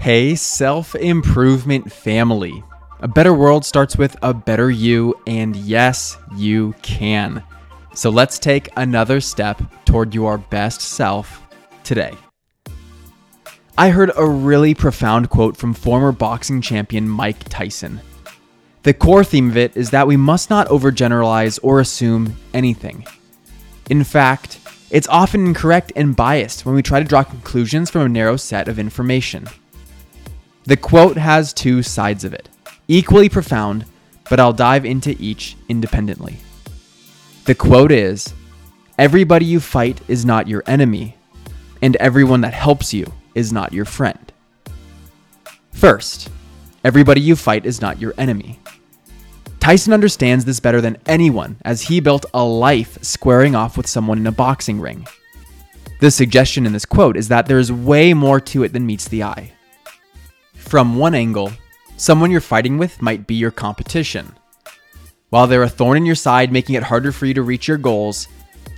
Hey, self improvement family. A better world starts with a better you, and yes, you can. So let's take another step toward your best self today. I heard a really profound quote from former boxing champion Mike Tyson. The core theme of it is that we must not overgeneralize or assume anything. In fact, it's often incorrect and biased when we try to draw conclusions from a narrow set of information. The quote has two sides of it, equally profound, but I'll dive into each independently. The quote is Everybody you fight is not your enemy, and everyone that helps you is not your friend. First, everybody you fight is not your enemy. Tyson understands this better than anyone as he built a life squaring off with someone in a boxing ring. The suggestion in this quote is that there is way more to it than meets the eye. From one angle, someone you're fighting with might be your competition. While they're a thorn in your side, making it harder for you to reach your goals,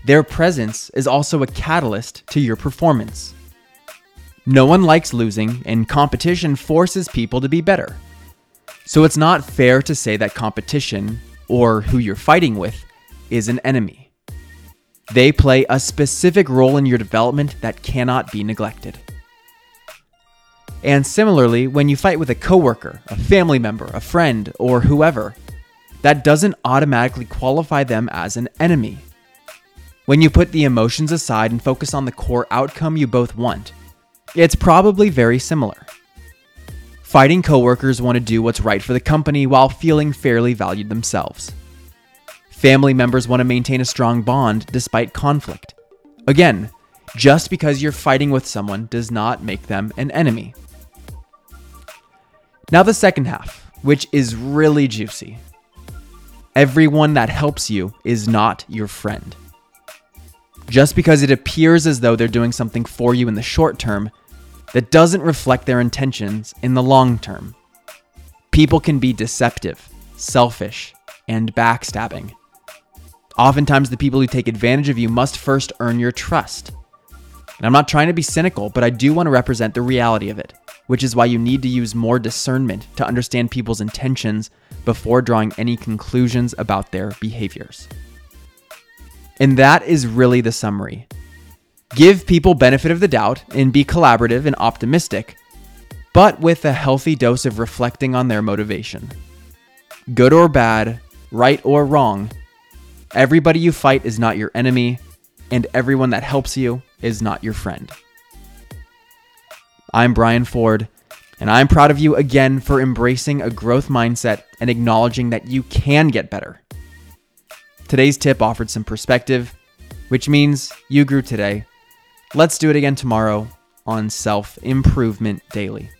their presence is also a catalyst to your performance. No one likes losing, and competition forces people to be better. So it's not fair to say that competition, or who you're fighting with, is an enemy. They play a specific role in your development that cannot be neglected. And similarly, when you fight with a coworker, a family member, a friend, or whoever, that doesn't automatically qualify them as an enemy. When you put the emotions aside and focus on the core outcome you both want, it's probably very similar. Fighting coworkers want to do what's right for the company while feeling fairly valued themselves. Family members want to maintain a strong bond despite conflict. Again, just because you're fighting with someone does not make them an enemy. Now, the second half, which is really juicy. Everyone that helps you is not your friend. Just because it appears as though they're doing something for you in the short term, that doesn't reflect their intentions in the long term. People can be deceptive, selfish, and backstabbing. Oftentimes, the people who take advantage of you must first earn your trust. And I'm not trying to be cynical, but I do want to represent the reality of it which is why you need to use more discernment to understand people's intentions before drawing any conclusions about their behaviors. And that is really the summary. Give people benefit of the doubt and be collaborative and optimistic, but with a healthy dose of reflecting on their motivation. Good or bad, right or wrong, everybody you fight is not your enemy, and everyone that helps you is not your friend. I'm Brian Ford, and I'm proud of you again for embracing a growth mindset and acknowledging that you can get better. Today's tip offered some perspective, which means you grew today. Let's do it again tomorrow on Self Improvement Daily.